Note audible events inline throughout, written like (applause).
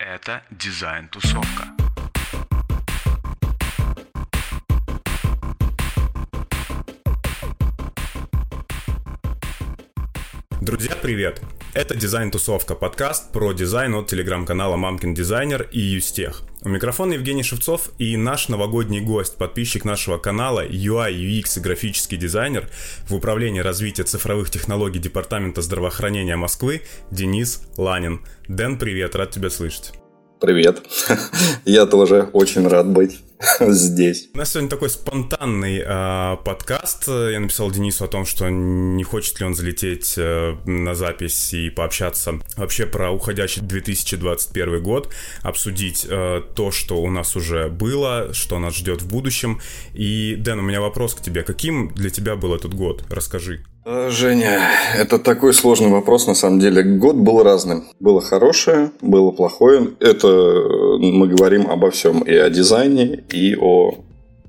Это дизайн-тусовка. Друзья, привет! Это «Дизайн-тусовка» – подкаст про дизайн от телеграм-канала «Мамкин Дизайнер» и «Юстех». У микрофона Евгений Шевцов и наш новогодний гость, подписчик нашего канала, UI, UX и графический дизайнер в Управлении развития цифровых технологий Департамента здравоохранения Москвы Денис Ланин. Дэн, привет, рад тебя слышать. Привет. (laughs) Я тоже очень рад быть (laughs) здесь. У нас сегодня такой спонтанный э, подкаст. Я написал Денису о том, что не хочет ли он залететь э, на запись и пообщаться вообще про уходящий 2021 год, обсудить э, то, что у нас уже было, что нас ждет в будущем. И, Дэн, у меня вопрос к тебе. Каким для тебя был этот год? Расскажи. Э, Женя, это такой сложный вопрос на самом деле. Год был разным. Было хорошее, было плохое. Это мы говорим обо всем и о дизайне, и о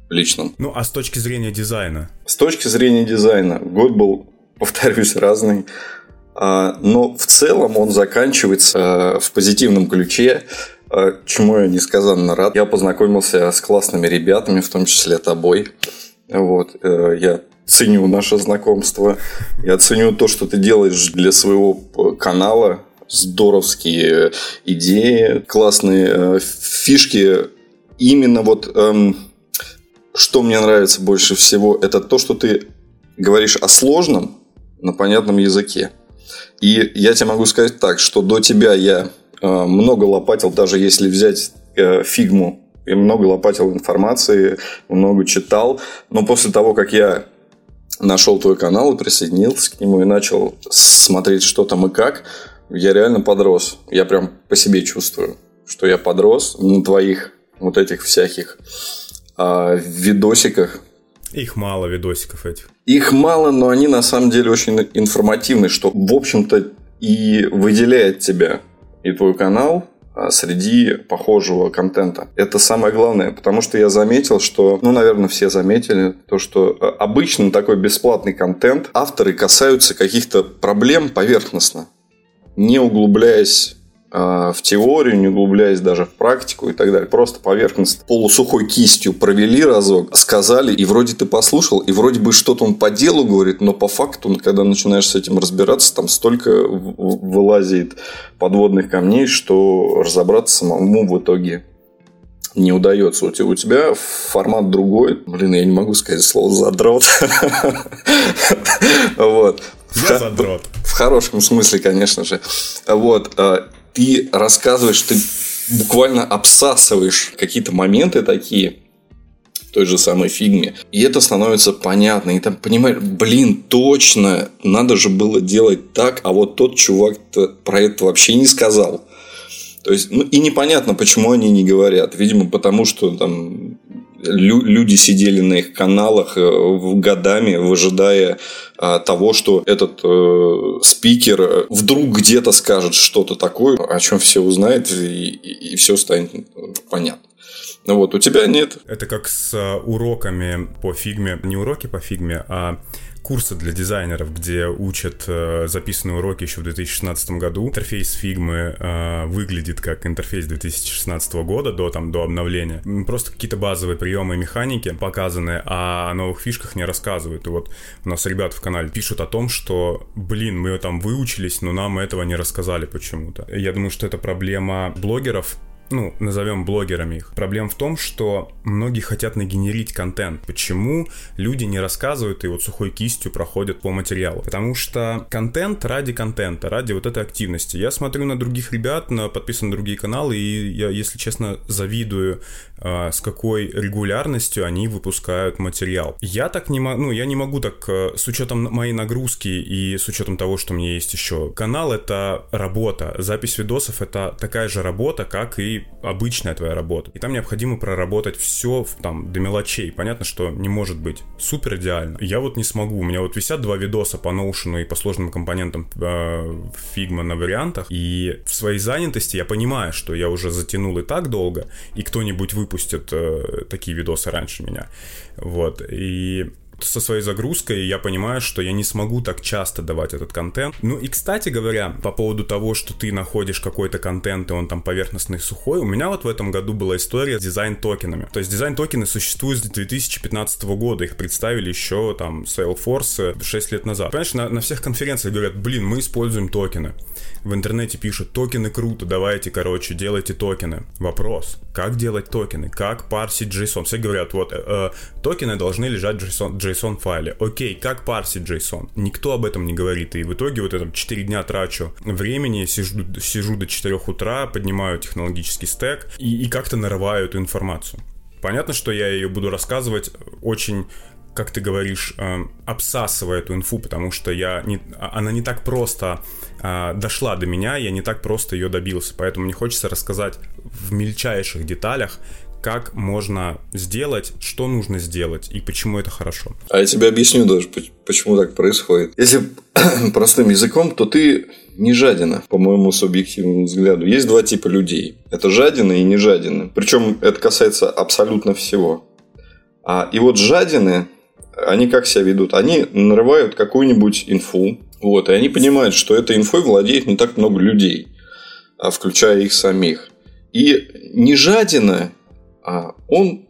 личном. Ну, а с точки зрения дизайна? С точки зрения дизайна год был, (laughs) повторюсь, разный. А, но в целом он заканчивается э, в позитивном ключе, э, чему я несказанно рад. Я познакомился с классными ребятами, в том числе тобой. Вот, я ценю наше знакомство. Я ценю то, что ты делаешь для своего канала. Здоровские идеи, классные э, фишки. Именно вот эм, что мне нравится больше всего, это то, что ты говоришь о сложном на понятном языке. И я тебе могу сказать так, что до тебя я э, много лопатил, даже если взять э, фигму я много лопатил информации, много читал. Но после того, как я нашел твой канал и присоединился к нему и начал смотреть, что там и как, я реально подрос. Я прям по себе чувствую, что я подрос на твоих вот этих всяких а, видосиках. Их мало, видосиков этих. Их мало, но они на самом деле очень информативны, что, в общем-то, и выделяет тебя и твой канал среди похожего контента. Это самое главное, потому что я заметил, что, ну, наверное, все заметили, то, что а, обычно такой бесплатный контент авторы касаются каких-то проблем поверхностно, не углубляясь а, в теорию, не углубляясь даже в практику и так далее. Просто поверхностно полусухой кистью провели разок, сказали, и вроде ты послушал, и вроде бы что-то он по делу говорит, но по факту, когда начинаешь с этим разбираться, там столько вылазит подводных камней, что разобраться самому в итоге не удается. У тебя формат другой. Блин, я не могу сказать слово задрот. (laughs) Вот. Я задрот. В хорошем смысле, конечно же. Вот. Ты рассказываешь, ты буквально обсасываешь какие-то моменты такие, той же самой фигме. И это становится понятно. И там понимаешь, блин, точно, надо же было делать так, а вот тот чувак про это вообще не сказал. То есть, ну, и непонятно, почему они не говорят. Видимо, потому что там люди сидели на их каналах э, годами, выжидая а, того, что этот э, спикер вдруг где-то скажет что-то такое, о чем все узнают, и, и, и все станет понятно. Ну вот, у тебя нет. Это как с э, уроками по фигме. Не уроки по фигме, а курсы для дизайнеров, где учат э, записанные уроки еще в 2016 году. Интерфейс фигмы э, выглядит как интерфейс 2016 года до, там, до обновления. Просто какие-то базовые приемы и механики показаны, а о новых фишках не рассказывают. И вот у нас ребята в канале пишут о том, что, блин, мы там выучились, но нам этого не рассказали почему-то. Я думаю, что это проблема блогеров, ну, назовем блогерами их. Проблема в том, что многие хотят нагенерить контент. Почему люди не рассказывают и вот сухой кистью проходят по материалу? Потому что контент ради контента, ради вот этой активности. Я смотрю на других ребят, на подписан на другие каналы, и я, если честно, завидую, э, с какой регулярностью они выпускают материал. Я так не могу, ну, я не могу так, э, с учетом моей нагрузки и с учетом того, что у меня есть еще канал, это работа. Запись видосов это такая же работа, как и обычная твоя работа. И там необходимо проработать все там до мелочей. Понятно, что не может быть супер идеально. Я вот не смогу. У меня вот висят два видоса по Notion и по сложным компонентам э, на вариантах. И в своей занятости я понимаю, что я уже затянул и так долго, и кто-нибудь выпустит э, такие видосы раньше меня. Вот. И со своей загрузкой я понимаю, что я не смогу так часто давать этот контент. Ну и, кстати говоря, по поводу того, что ты находишь какой-то контент, и он там поверхностный, сухой, у меня вот в этом году была история с дизайн-токенами. То есть дизайн-токены существуют с 2015 года, их представили еще там Salesforce 6 лет назад. Понимаешь, на, на всех конференциях говорят, блин, мы используем токены. В интернете пишут, токены круто, давайте, короче, делайте токены. Вопрос, как делать токены? Как парсить JSON? Все говорят, вот, э, э токены должны лежать в JSON, JSON файле. Окей, как парсить JSON? Никто об этом не говорит. И в итоге вот это 4 дня трачу времени, сижу, сижу до 4 утра, поднимаю технологический стек и, и как-то нарываю эту информацию. Понятно, что я ее буду рассказывать очень как ты говоришь, э, обсасывая эту инфу, потому что я не, а, она не так просто э, дошла до меня, я не так просто ее добился. Поэтому мне хочется рассказать в мельчайших деталях, как можно сделать, что нужно сделать и почему это хорошо. А я тебе объясню даже, почему так происходит. Если (clears throat) простым языком, то ты не жадина, по моему субъективному взгляду. Есть два типа людей. Это жадины и не жадины. Причем это касается абсолютно всего. А, и вот жадины, они как себя ведут? Они нарывают какую-нибудь инфу, вот, и они понимают, что этой инфой владеет не так много людей, а включая их самих. И не жадина он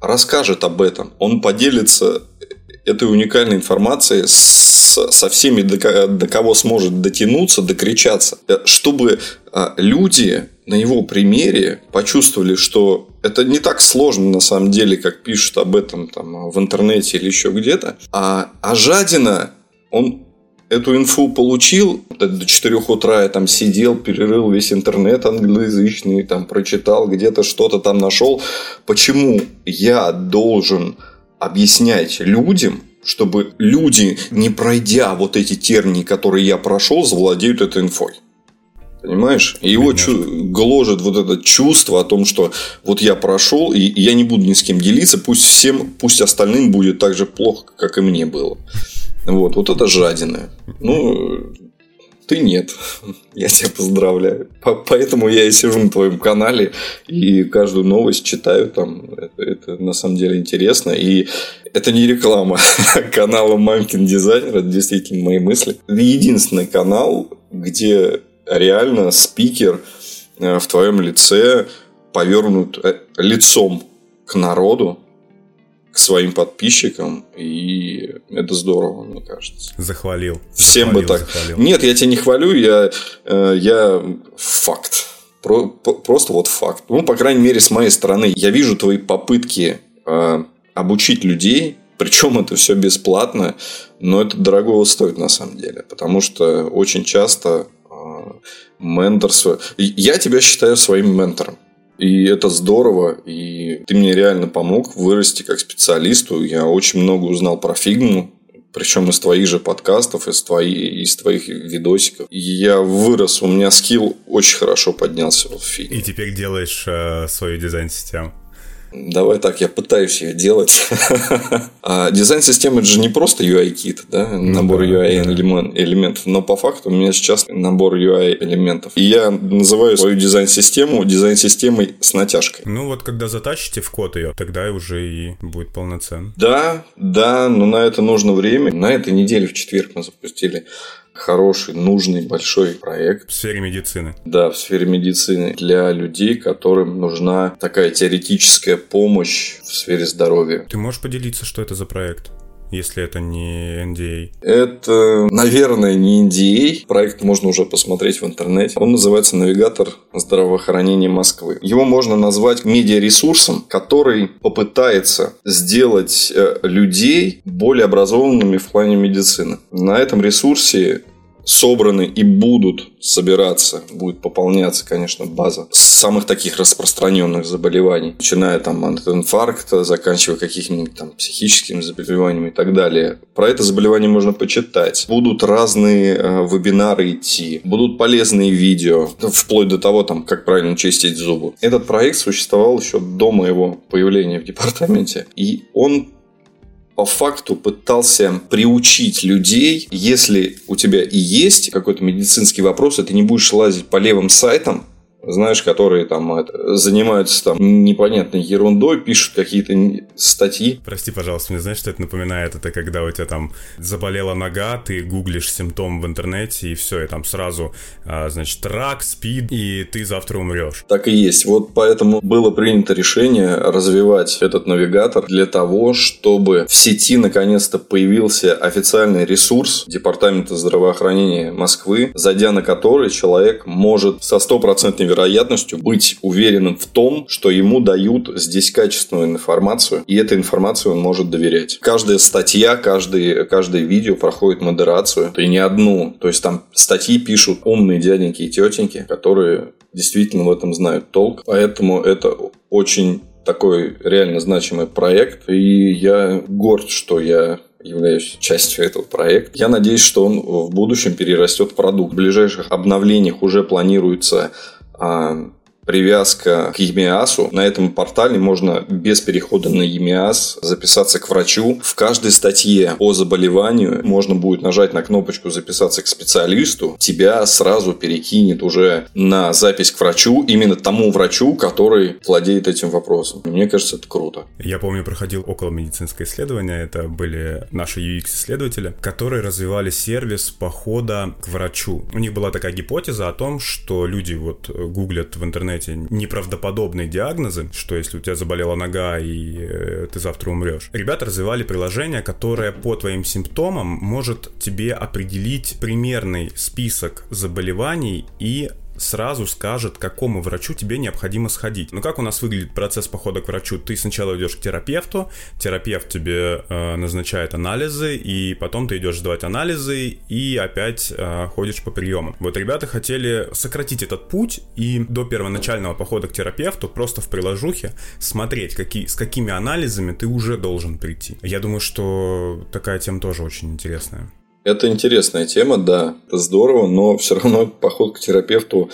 расскажет об этом, он поделится этой уникальной информацией с, со всеми, до, до кого сможет дотянуться, докричаться, чтобы а, люди на его примере почувствовали, что это не так сложно на самом деле, как пишут об этом там, в интернете или еще где-то, а, а жадина, он эту инфу получил, до 4 утра я там сидел, перерыл весь интернет англоязычный, там прочитал, где-то что-то там нашел. Почему я должен объяснять людям, чтобы люди, не пройдя вот эти тернии, которые я прошел, завладеют этой инфой? Понимаешь? Его чу- гложет вот это чувство о том, что вот я прошел, и я не буду ни с кем делиться, пусть всем, пусть остальным будет так же плохо, как и мне было. Вот, вот это жадина. Ну, ты нет. (laughs) Я тебя поздравляю. Поэтому я и сижу на твоем канале и каждую новость читаю там. Это, это на самом деле интересно. И это не реклама (laughs) канала Мамкин Дизайнер. Это действительно мои мысли. Это единственный канал, где реально спикер э, в твоем лице повернут э, лицом к народу, к своим подписчикам, и это здорово, мне кажется. Захвалил. Всем захвалил, бы так. Захвалил. Нет, я тебя не хвалю, я, э, я факт. Про, просто вот факт. Ну, по крайней мере, с моей стороны, я вижу твои попытки э, обучить людей, причем это все бесплатно, но это дорого стоит на самом деле, потому что очень часто э, менторство... Я тебя считаю своим ментором. И это здорово, и ты мне реально помог вырасти как специалисту. Я очень много узнал про фигму, причем из твоих же подкастов, из, твои, из твоих видосиков. Я вырос, у меня скилл очень хорошо поднялся в фигме. И теперь делаешь э, свою дизайн-систему. Давай так, я пытаюсь ее делать. (laughs) а дизайн-система это же не просто UI-кит, да, ну набор ну, да, UI-элементов, да. но по факту у меня сейчас набор UI-элементов. И я называю свою дизайн-систему дизайн-системой с натяжкой. Ну вот, когда затащите в код ее, тогда уже и будет полноценно. Да, да, но на это нужно время. На этой неделе в четверг мы запустили хороший, нужный, большой проект. В сфере медицины. Да, в сфере медицины. Для людей, которым нужна такая теоретическая помощь в сфере здоровья. Ты можешь поделиться, что это за проект? Если это не NDA? А? Это, наверное, не NDA. А. Проект можно уже посмотреть в интернете. Он называется «Навигатор здравоохранения Москвы». Его можно назвать медиаресурсом, который попытается сделать э, людей более образованными в плане медицины. На этом ресурсе собраны и будут собираться, будет пополняться, конечно, база самых таких распространенных заболеваний, начиная там от инфаркта, заканчивая какими-нибудь там психическими заболеваниями и так далее. Про это заболевание можно почитать. Будут разные э, вебинары идти, будут полезные видео, вплоть до того, там, как правильно чистить зубы. Этот проект существовал еще до моего появления в департаменте, и он по факту пытался приучить людей, если у тебя и есть какой-то медицинский вопрос, и ты не будешь лазить по левым сайтам, знаешь, которые там это, занимаются там непонятной ерундой, пишут какие-то статьи. Прости, пожалуйста, мне знаешь, что это напоминает? Это когда у тебя там заболела нога, ты гуглишь симптом в интернете, и все, и там сразу, а, значит, рак, спид, и ты завтра умрешь. Так и есть. Вот поэтому было принято решение развивать этот навигатор для того, чтобы в сети наконец-то появился официальный ресурс Департамента здравоохранения Москвы, зайдя на который человек может со стопроцентной вероятностью быть уверенным в том, что ему дают здесь качественную информацию, и этой информации он может доверять. Каждая статья, каждый, каждое видео проходит модерацию, и не одну. То есть там статьи пишут умные дяденьки и тетеньки, которые действительно в этом знают толк. Поэтому это очень такой реально значимый проект. И я горд, что я являюсь частью этого проекта. Я надеюсь, что он в будущем перерастет в продукт. В ближайших обновлениях уже планируется а, привязка к EMIAS. На этом портале можно без перехода на EMIAS записаться к врачу. В каждой статье по заболеванию можно будет нажать на кнопочку «Записаться к специалисту». Тебя сразу перекинет уже на запись к врачу, именно тому врачу, который владеет этим вопросом. Мне кажется, это круто. Я помню, проходил около медицинское исследование. Это были наши UX-исследователи, которые развивали сервис похода к врачу. У них была такая гипотеза о том, что люди вот гуглят в интернете эти неправдоподобные диагнозы, что если у тебя заболела нога и э, ты завтра умрешь. Ребята развивали приложение, которое по твоим симптомам может тебе определить примерный список заболеваний и сразу скажет, к какому врачу тебе необходимо сходить. Ну как у нас выглядит процесс похода к врачу? Ты сначала идешь к терапевту, терапевт тебе э, назначает анализы, и потом ты идешь сдавать анализы и опять э, ходишь по приемам. Вот ребята хотели сократить этот путь и до первоначального похода к терапевту просто в приложухе смотреть, какие, с какими анализами ты уже должен прийти. Я думаю, что такая тема тоже очень интересная. Это интересная тема, да, это здорово, но все равно поход к терапевту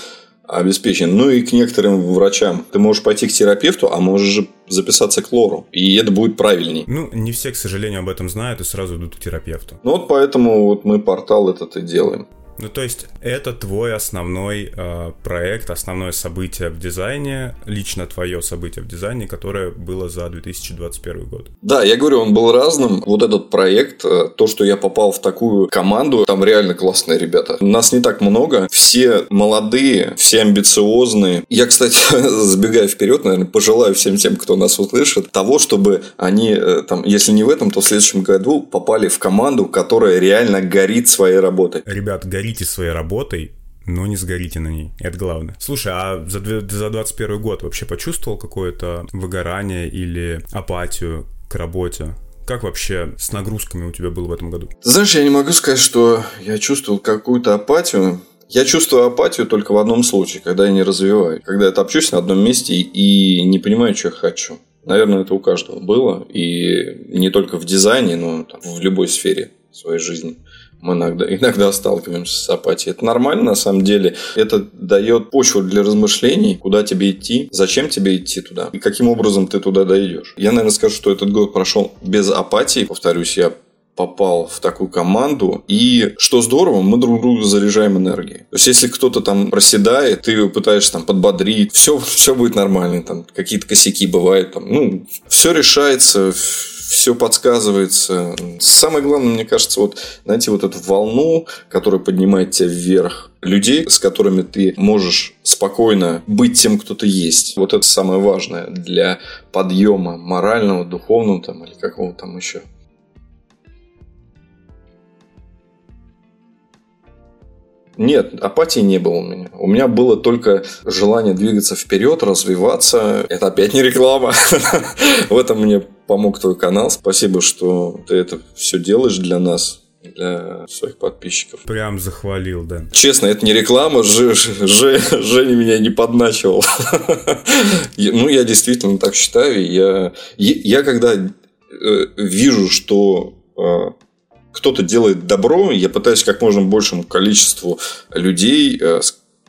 обеспечен. Ну и к некоторым врачам. Ты можешь пойти к терапевту, а можешь же записаться к лору. И это будет правильней. Ну, не все, к сожалению, об этом знают и сразу идут к терапевту. Ну вот поэтому вот мы портал этот и делаем. Ну, то есть, это твой основной э, проект, основное событие в дизайне, лично твое событие в дизайне, которое было за 2021 год. Да, я говорю, он был разным. Вот этот проект, э, то, что я попал в такую команду, там реально классные ребята. Нас не так много, все молодые, все амбициозные. Я, кстати, (laughs) забегая вперед, наверное, пожелаю всем тем, кто нас услышит, того, чтобы они, э, там, если не в этом, то в следующем году попали в команду, которая реально горит своей работой. Ребят, горит горите своей работой, но не сгорите на ней. Это главное. Слушай, а за, за 21 год вообще почувствовал какое-то выгорание или апатию к работе? Как вообще с нагрузками у тебя было в этом году? Знаешь, я не могу сказать, что я чувствовал какую-то апатию. Я чувствую апатию только в одном случае, когда я не развиваю. Когда я топчусь на одном месте и не понимаю, что я хочу. Наверное, это у каждого было. И не только в дизайне, но там, в любой сфере своей жизни мы иногда, иногда сталкиваемся с апатией. Это нормально на самом деле. Это дает почву для размышлений, куда тебе идти, зачем тебе идти туда и каким образом ты туда дойдешь. Я, наверное, скажу, что этот год прошел без апатии. Повторюсь, я попал в такую команду. И что здорово, мы друг друга заряжаем энергией. То есть, если кто-то там проседает, ты его пытаешься там подбодрить, все, все будет нормально. Там какие-то косяки бывают. Там, ну, все решается, все подсказывается. Самое главное, мне кажется, вот найти вот эту волну, которая поднимает тебя вверх, людей, с которыми ты можешь спокойно быть тем, кто ты есть. Вот это самое важное для подъема морального, духовного там, или какого там еще. Нет, апатии не было у меня. У меня было только желание двигаться вперед, развиваться. Это опять не реклама. (laughs) В этом мне помог твой канал. Спасибо, что ты это все делаешь для нас для своих подписчиков. Прям захвалил, да. Честно, это не реклама, (laughs) Ж, Ж, Женя меня не подначивал. (laughs) ну, я действительно так считаю. Я, я когда э, вижу, что э, кто-то делает добро, я пытаюсь как можно большему количеству людей э,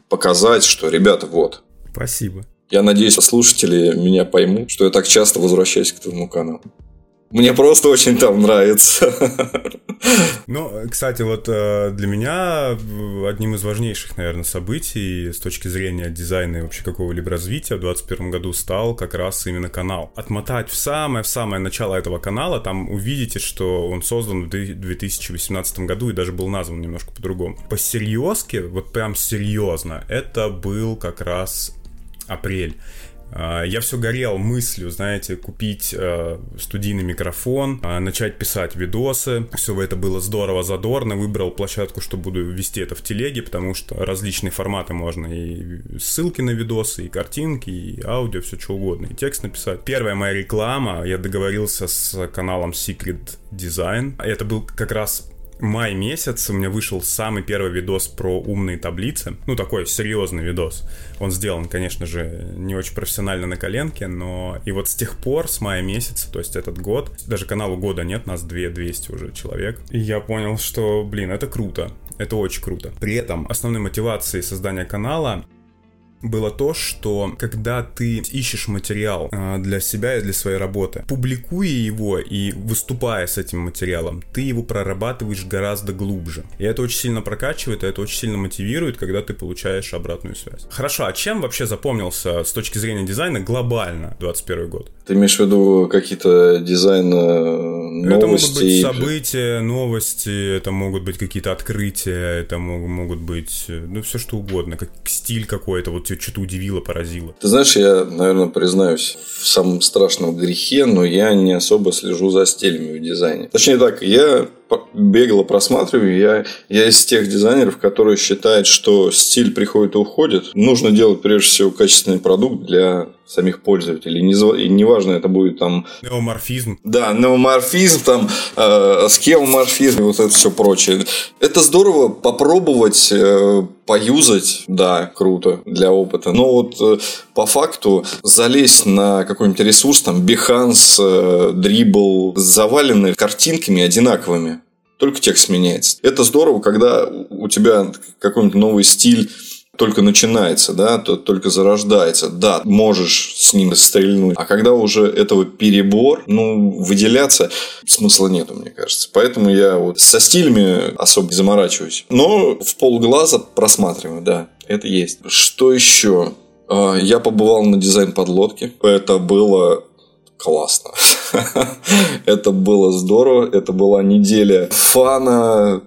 показать, что, ребята, вот. Спасибо. Я надеюсь, слушатели меня поймут, что я так часто возвращаюсь к твоему каналу. Мне просто очень там нравится. Ну, кстати, вот э, для меня одним из важнейших, наверное, событий с точки зрения дизайна и вообще какого-либо развития в 2021 году стал как раз именно канал. Отмотать в самое-в самое начало этого канала, там увидите, что он создан в 2018 году и даже был назван немножко по-другому. По серьезке, вот прям серьезно, это был как раз апрель. А, я все горел мыслью, знаете, купить э, студийный микрофон, э, начать писать видосы. Все это было здорово, задорно. Выбрал площадку, что буду вести это в телеге, потому что различные форматы можно и ссылки на видосы, и картинки, и аудио, все что угодно, и текст написать. Первая моя реклама, я договорился с каналом Secret Design. Это был как раз май месяц у меня вышел самый первый видос про умные таблицы. Ну, такой серьезный видос. Он сделан, конечно же, не очень профессионально на коленке, но и вот с тех пор, с мая месяца, то есть этот год, даже каналу года нет, нас 2200 уже человек. И я понял, что, блин, это круто. Это очень круто. При этом основной мотивацией создания канала было то, что когда ты ищешь материал а, для себя и для своей работы, публикуя его и выступая с этим материалом, ты его прорабатываешь гораздо глубже. И это очень сильно прокачивает, и это очень сильно мотивирует, когда ты получаешь обратную связь. Хорошо, а чем вообще запомнился с точки зрения дизайна глобально 21 год? Ты имеешь в виду какие-то дизайны новости? Это могут быть события, новости, это могут быть какие-то открытия, это могут быть, ну, все что угодно, как стиль какой-то, вот тебя что-то удивило, поразило? Ты знаешь, я, наверное, признаюсь в самом страшном грехе, но я не особо слежу за стилями в дизайне. Точнее так, я бегло просматриваю, я, я из тех дизайнеров, которые считают, что стиль приходит и уходит. Нужно делать, прежде всего, качественный продукт для самих пользователей. Не, неважно, это будет там... Неоморфизм. Да, неоморфизм, там, э, схемоморфизм, вот это все прочее. Это здорово попробовать, э, поюзать, да, круто для опыта. Но вот э, по факту залезть на какой-нибудь ресурс, там, Behance, э, Dribble, завалены картинками одинаковыми только текст меняется. Это здорово, когда у тебя какой-нибудь новый стиль только начинается, да, то только зарождается. Да, можешь с ним стрельнуть. А когда уже этого перебор, ну, выделяться смысла нету, мне кажется. Поэтому я вот со стилями особо не заморачиваюсь. Но в полглаза просматриваю, да, это есть. Что еще? А, я побывал на дизайн подлодки. Это было классно. (laughs) это было здорово. Это была неделя фана,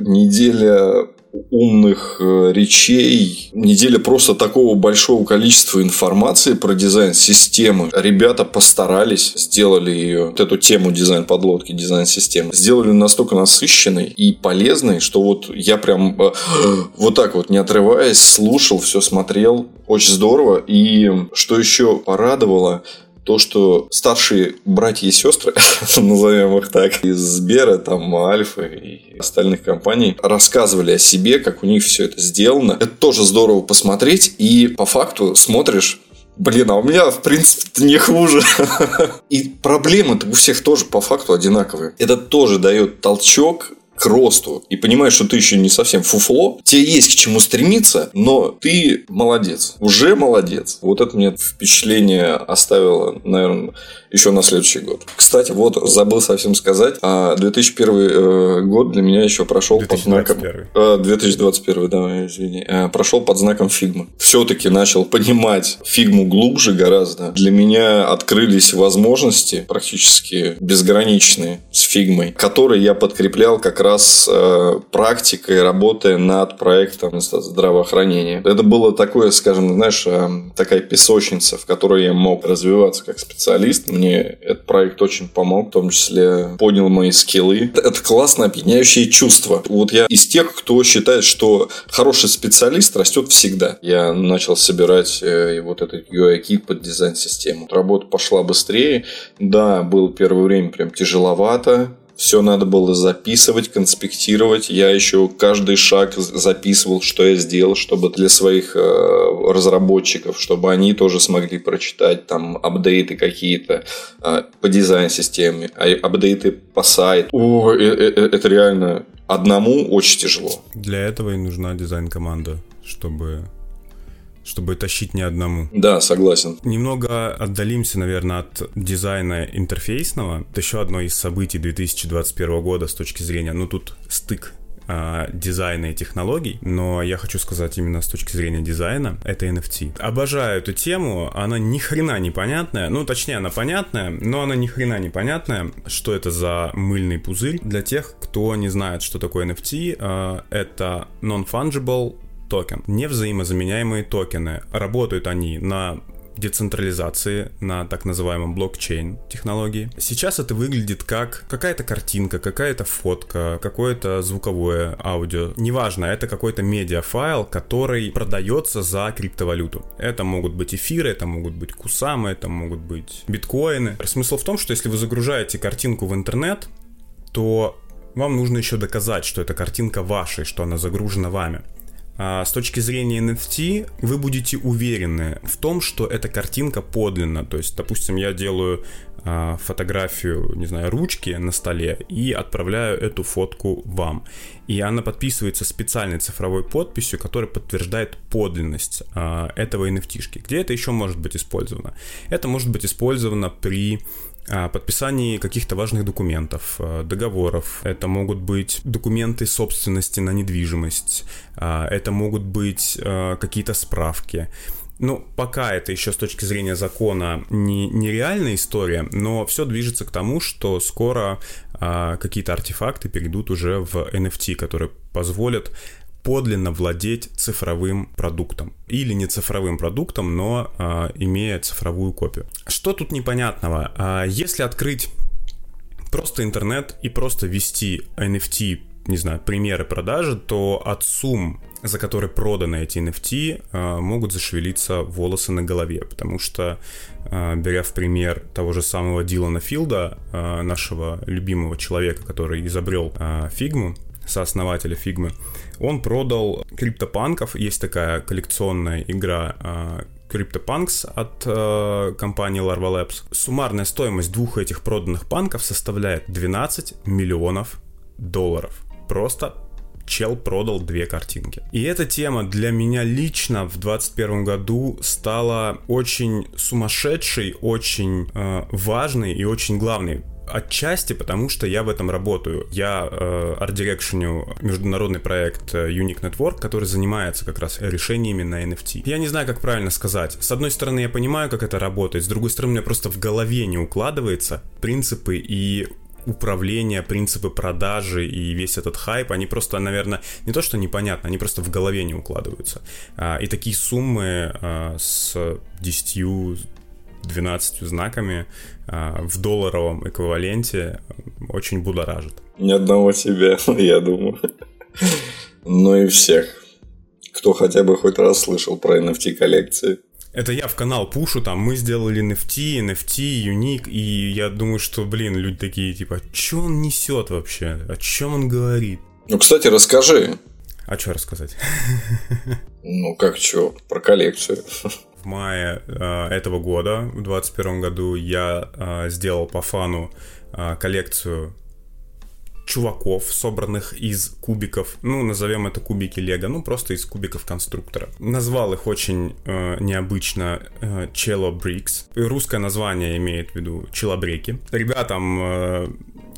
неделя умных э, речей, неделя просто такого большого количества информации про дизайн системы. Ребята постарались, сделали ее, вот эту тему дизайн подлодки, дизайн системы, сделали настолько насыщенной и полезной, что вот я прям э, (gasps) вот так вот, не отрываясь, слушал, все смотрел. Очень здорово. И что еще порадовало, то, что старшие братья и сестры, (laughs) назовем их так, из Сбера, там, Альфа и остальных компаний, рассказывали о себе, как у них все это сделано. Это тоже здорово посмотреть, и по факту смотришь Блин, а у меня, в принципе, не хуже. (laughs) И проблемы-то у всех тоже по факту одинаковые. Это тоже дает толчок к росту и понимаешь, что ты еще не совсем фуфло, тебе есть к чему стремиться, но ты молодец, уже молодец. Вот это мне впечатление оставило, наверное, еще на следующий год. Кстати, вот забыл совсем сказать, 2001 а э, год для меня еще прошел 2021. под знаком... 2021, да, извини. Э, прошел под знаком фигмы. Все-таки начал понимать фигму глубже гораздо. Для меня открылись возможности практически безграничные с фигмой, которые я подкреплял как раз э, практикой, работая над проектом здравоохранения. Это было такое, скажем, знаешь, такая песочница, в которой я мог развиваться как специалист мне этот проект очень помог, в том числе понял мои скиллы. Это классное опьяняющее чувство. Вот я из тех, кто считает, что хороший специалист растет всегда. Я начал собирать э, вот этот UI-кит под дизайн-систему. Работа пошла быстрее. Да, было первое время прям тяжеловато, все надо было записывать, конспектировать. Я еще каждый шаг записывал, что я сделал, чтобы для своих э, разработчиков, чтобы они тоже смогли прочитать там апдейты какие-то э, по дизайн-системе, а апдейты по сайту. О, э, это реально одному очень тяжело. Для этого и нужна дизайн-команда, чтобы чтобы тащить не одному. Да, согласен. Немного отдалимся, наверное, от дизайна интерфейсного. Это еще одно из событий 2021 года с точки зрения, ну тут стык а, дизайна и технологий, но я хочу сказать именно с точки зрения дизайна, это NFT. Обожаю эту тему, она ни хрена непонятная, ну точнее она понятная, но она ни хрена непонятная, что это за мыльный пузырь. Для тех, кто не знает, что такое NFT, а, это non-fungible токен. Невзаимозаменяемые токены. Работают они на децентрализации на так называемом блокчейн технологии. Сейчас это выглядит как какая-то картинка, какая-то фотка, какое-то звуковое аудио. Неважно, это какой-то медиафайл, который продается за криптовалюту. Это могут быть эфиры, это могут быть кусамы, это могут быть биткоины. Смысл в том, что если вы загружаете картинку в интернет, то вам нужно еще доказать, что эта картинка ваша, что она загружена вами. А, с точки зрения NFT вы будете уверены в том, что эта картинка подлинна. То есть, допустим, я делаю а, фотографию, не знаю, ручки на столе и отправляю эту фотку вам. И она подписывается специальной цифровой подписью, которая подтверждает подлинность а, этого NFT. Где это еще может быть использовано? Это может быть использовано при подписании каких-то важных документов, э, договоров. Это могут быть документы собственности на недвижимость, а, это могут быть э, какие-то справки. Ну, пока это еще с точки зрения закона не, не реальная история, но все движется к тому, что скоро а, какие-то артефакты перейдут уже в NFT, которые позволят подлинно владеть цифровым продуктом. Или не цифровым продуктом, но а, имея цифровую копию. Что тут непонятного? А, если открыть просто интернет и просто ввести NFT, не знаю, примеры продажи, то от сумм за которые проданы эти NFT, а, могут зашевелиться волосы на голове, потому что, а, беря в пример того же самого Дилана Филда, а, нашего любимого человека, который изобрел фигму, сооснователя фигмы, он продал криптопанков. Есть такая коллекционная игра CryptoPunks от э, компании Larva Labs. Суммарная стоимость двух этих проданных панков составляет 12 миллионов долларов. Просто чел продал две картинки. И эта тема для меня лично в 2021 году стала очень сумасшедшей, очень э, важной и очень главной. Отчасти потому, что я в этом работаю. Я э, арт-дирекшеню международный проект э, Unique Network, который занимается как раз решениями на NFT. Я не знаю, как правильно сказать. С одной стороны, я понимаю, как это работает, с другой стороны, у меня просто в голове не укладывается принципы и управление, принципы продажи и весь этот хайп, они просто, наверное, не то что непонятно, они просто в голове не укладываются. А, и такие суммы а, с 10 12 знаками а, в долларовом эквиваленте очень будоражит. Ни одного себя, (laughs) я думаю. Ну и всех, кто хотя бы хоть раз слышал про NFT коллекции. Это я в канал пушу, там, мы сделали NFT, NFT, Unique, и я думаю, что, блин, люди такие, типа, что он несет вообще? О чем он говорит? Ну, кстати, расскажи. А что рассказать? (laughs) Ну, как что, про коллекцию. В мае э, этого года, в 2021 году, я э, сделал по фану э, коллекцию чуваков, собранных из кубиков, ну, назовем это кубики Лего, ну, просто из кубиков конструктора. Назвал их очень э, необычно э, Cello Bricks. русское название имеет в виду челобреки. Ребятам э,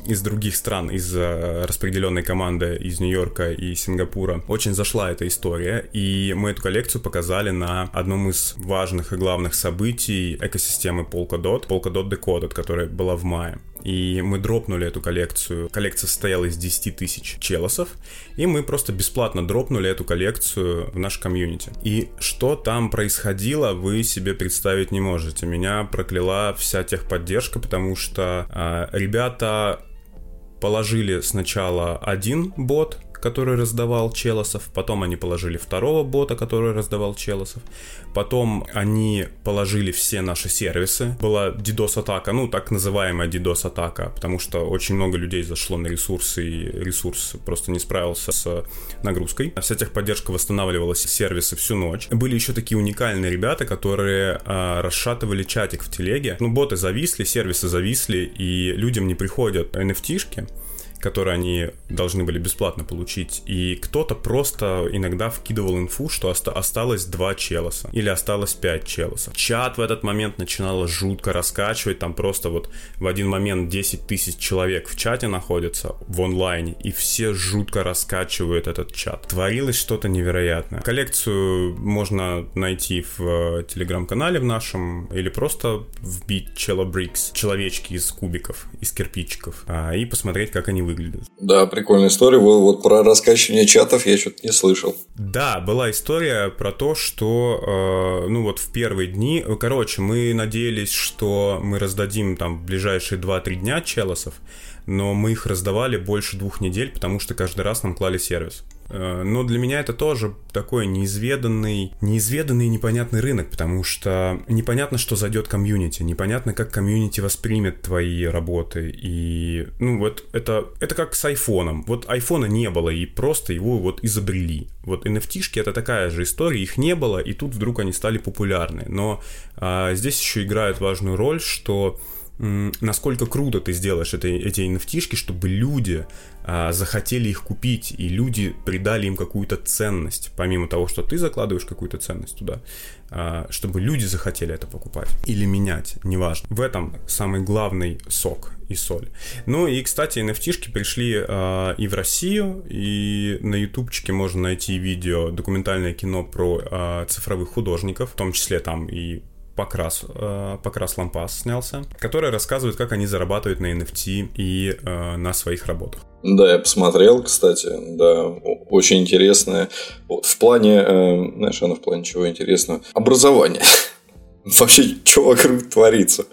из других стран, из э, распределенной команды из Нью-Йорка и Сингапура очень зашла эта история, и мы эту коллекцию показали на одном из важных и главных событий экосистемы Polkadot, Polkadot Decoded, которая была в мае. И мы дропнули эту коллекцию. Коллекция состояла из 10 тысяч челосов. И мы просто бесплатно дропнули эту коллекцию в наш комьюнити. И что там происходило, вы себе представить не можете. Меня прокляла вся техподдержка, потому что э, ребята положили сначала один бот, который раздавал челосов, потом они положили второго бота, который раздавал челосов, потом они положили все наши сервисы, была DDoS-атака, ну, так называемая DDoS-атака, потому что очень много людей зашло на ресурсы, и ресурс просто не справился с нагрузкой. Вся техподдержка восстанавливалась сервисы всю ночь. Были еще такие уникальные ребята, которые а, расшатывали чатик в телеге. Ну, боты зависли, сервисы зависли, и людям не приходят NFT-шки, которые они должны были бесплатно получить, и кто-то просто иногда вкидывал инфу, что оста- осталось два челоса или осталось пять челосов. Чат в этот момент начинало жутко раскачивать, там просто вот в один момент 10 тысяч человек в чате находятся в онлайне, и все жутко раскачивают этот чат. Творилось что-то невероятное. Коллекцию можно найти в э, телеграм-канале в нашем, или просто вбить Чело Брикс, человечки из кубиков, из кирпичиков, а, и посмотреть, как они выглядят. Да, прикольная история. Вот, вот про раскачивание чатов я что-то не слышал. Да, была история про то, что, э, ну вот в первые дни, короче, мы надеялись, что мы раздадим там в ближайшие 2-3 дня челосов, но мы их раздавали больше двух недель, потому что каждый раз нам клали сервис. Э, но для меня это тоже такой неизведанный, неизведанный и непонятный рынок, потому что непонятно, что зайдет комьюнити, непонятно, как комьюнити воспримет твои работы. И, ну, вот это, это как с айфоном. Вот айфона не было, и просто его вот изобрели. Вот NFT-шки это такая же история, их не было, и тут вдруг они стали популярны. Но а, здесь еще играет важную роль, что насколько круто ты сделаешь это, эти nft чтобы люди а, захотели их купить, и люди придали им какую-то ценность, помимо того, что ты закладываешь какую-то ценность туда, а, чтобы люди захотели это покупать или менять, неважно. В этом самый главный сок и соль. Ну и, кстати, nft пришли а, и в Россию, и на ютубчике можно найти видео, документальное кино про а, цифровых художников, в том числе там и Покрас, э, Покрас Лампас снялся, который рассказывает, как они зарабатывают на NFT и э, на своих работах. Да, я посмотрел, кстати, да, очень интересное. Вот в плане, э, знаешь, оно в плане чего интересного? Образование. (laughs) Вообще, что вокруг творится.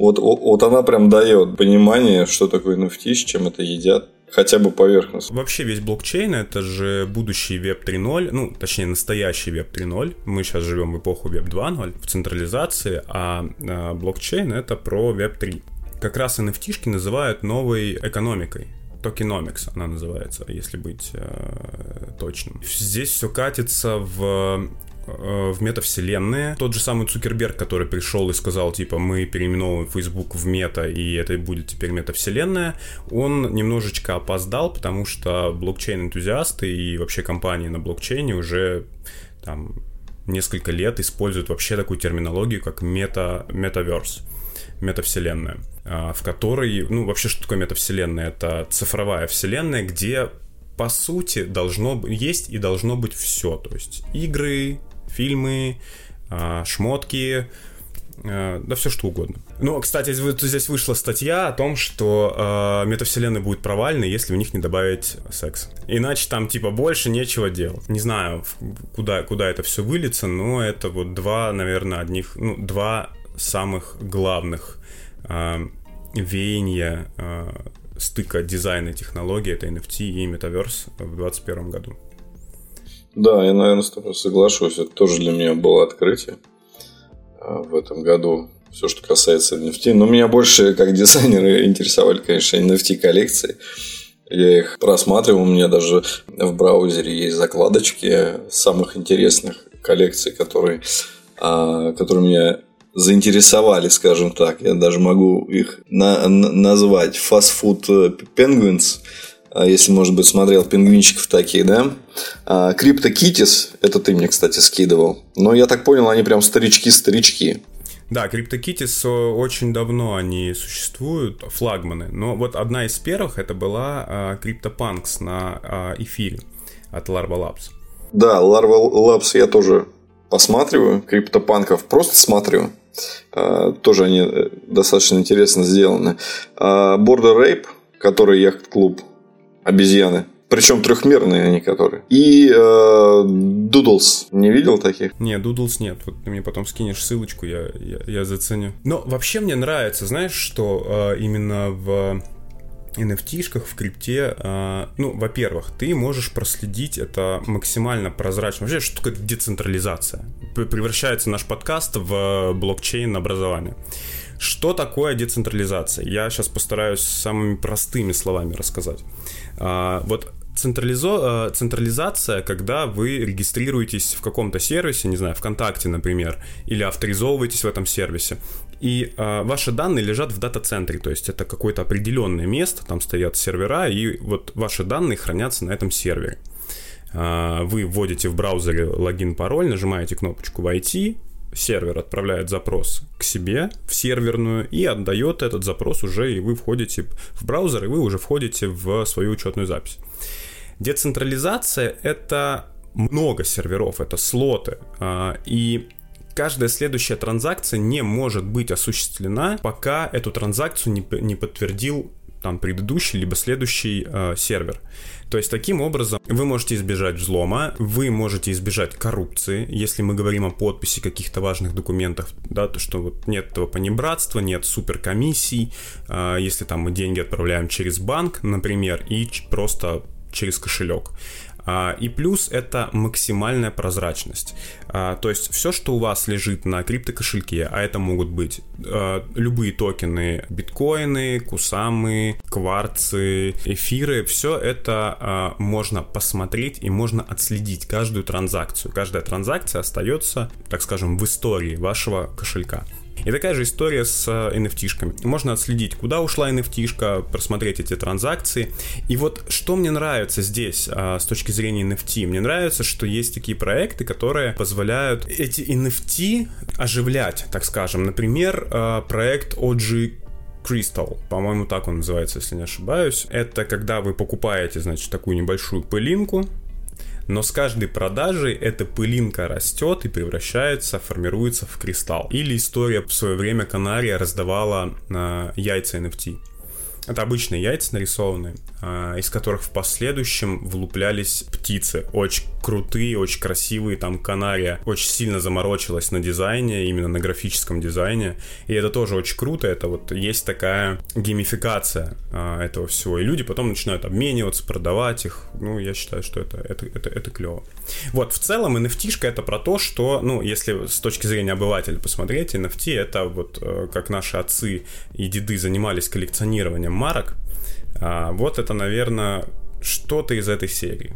Вот, вот она прям дает понимание, что такое NFT, с чем это едят хотя бы поверхностно. Вообще весь блокчейн это же будущий веб 3.0, ну, точнее, настоящий веб 3.0. Мы сейчас живем в эпоху веб 2.0 в централизации, а, а блокчейн это про веб 3. Как раз NFT-шки называют новой экономикой. Токеномикс она называется, если быть э, точным. Здесь все катится в в метавселенные. Тот же самый Цукерберг, который пришел и сказал, типа, мы переименовываем Facebook в мета, и это будет теперь метавселенная, он немножечко опоздал, потому что блокчейн-энтузиасты и вообще компании на блокчейне уже там несколько лет используют вообще такую терминологию, как мета, метаверс, метавселенная, а, в которой, ну, вообще, что такое метавселенная? Это цифровая вселенная, где по сути должно есть и должно быть все, то есть игры, фильмы, а, шмотки, а, да все что угодно. Ну, кстати, здесь вышла статья о том, что э, метавселенная будет провальной, если в них не добавить секс. Иначе там типа больше нечего делать. Не знаю, куда, куда это все выльется, но это вот два, наверное, одних, ну, два самых главных э, веяния э, стыка дизайна и технологий, это NFT и Metaverse в 2021 году. Да, я, наверное, с тобой соглашусь. Это тоже для меня было открытие а, в этом году. Все, что касается NFT. Но меня больше, как дизайнеры, интересовали, конечно, NFT-коллекции. Я их просматривал, у меня даже в браузере есть закладочки самых интересных коллекций, которые, а, которые меня заинтересовали, скажем так. Я даже могу их на, на, назвать Fast Food Penguins – если, может быть, смотрел пингвинчиков такие, да. Криптокитис, это ты мне, кстати, скидывал. Но я так понял, они прям старички-старички. Да, CryptoKitties очень давно они существуют, флагманы. Но вот одна из первых это была а, CryptoPunks на а, эфире от Larva Labs. Да, Larva Labs я тоже посматриваю, криптопанков просто смотрю. Тоже они э, достаточно интересно сделаны. Border Rape, который яхт-клуб обезьяны. Причем трехмерные они которые. И э, Не видел таких? Не, Doodles нет. Вот ты мне потом скинешь ссылочку, я, я, я заценю. Но вообще мне нравится, знаешь, что э, именно в NFT-шках, в крипте, э, ну, во-первых, ты можешь проследить это максимально прозрачно. Вообще, что такое децентрализация? Превращается наш подкаст в блокчейн образование. Что такое децентрализация? Я сейчас постараюсь самыми простыми словами рассказать. А, вот централизо... Э, централизация, когда вы регистрируетесь в каком-то сервисе, не знаю, ВКонтакте, например, или авторизовываетесь в этом сервисе, и э, ваши данные лежат в дата-центре, то есть это какое-то определенное место, там стоят сервера, и вот ваши данные хранятся на этом сервере. Э, вы вводите в браузере логин, пароль, нажимаете кнопочку «Войти», сервер отправляет запрос к себе в серверную и отдает этот запрос уже, и вы входите в браузер, и вы уже входите в свою учетную запись. Децентрализация — это много серверов, это слоты, а, и каждая следующая транзакция не может быть осуществлена, пока эту транзакцию не, не подтвердил там предыдущий либо следующий э, сервер. То есть таким образом вы можете избежать взлома, вы можете избежать коррупции, если мы говорим о подписи каких-то важных документов, да, то что вот нет этого понебратства, нет суперкомиссий, э, если там мы деньги отправляем через банк, например, и просто через кошелек. А, и плюс это максимальная прозрачность. А, то есть все, что у вас лежит на криптокошельке, а это могут быть а, любые токены, биткоины, кусамы, кварцы, эфиры, все это можно посмотреть и можно отследить каждую транзакцию. Каждая транзакция остается, так скажем, в истории вашего кошелька. И такая же история с NFT-шками. Э, Можно отследить, куда ушла NFT-шка, просмотреть эти транзакции. И вот что мне нравится здесь а, с точки зрения NFT? Мне нравится, что есть такие проекты, которые позволяют эти NFT оживлять, так скажем. Например, а, проект OG Crystal, по-моему, так он называется, если не ошибаюсь. Это когда вы покупаете, значит, такую небольшую пылинку, но с каждой продажей эта пылинка растет и превращается, формируется в кристалл. Или история в свое время Канария раздавала э, яйца NFT. Это обычные яйца нарисованные, а, из которых в последующем влуплялись птицы. Очень крутые, очень красивые. Там Канария очень сильно заморочилась на дизайне, именно на графическом дизайне. И это тоже очень круто. Это вот есть такая геймификация а, этого всего. И люди потом начинают обмениваться, продавать их. Ну, я считаю, что это, это, это, это клево. Вот, в целом NFT это про то, что, ну, если с точки зрения обывателя посмотреть, NFT это вот э, как наши отцы и деды занимались коллекционированием марок, а, вот это, наверное, что-то из этой серии.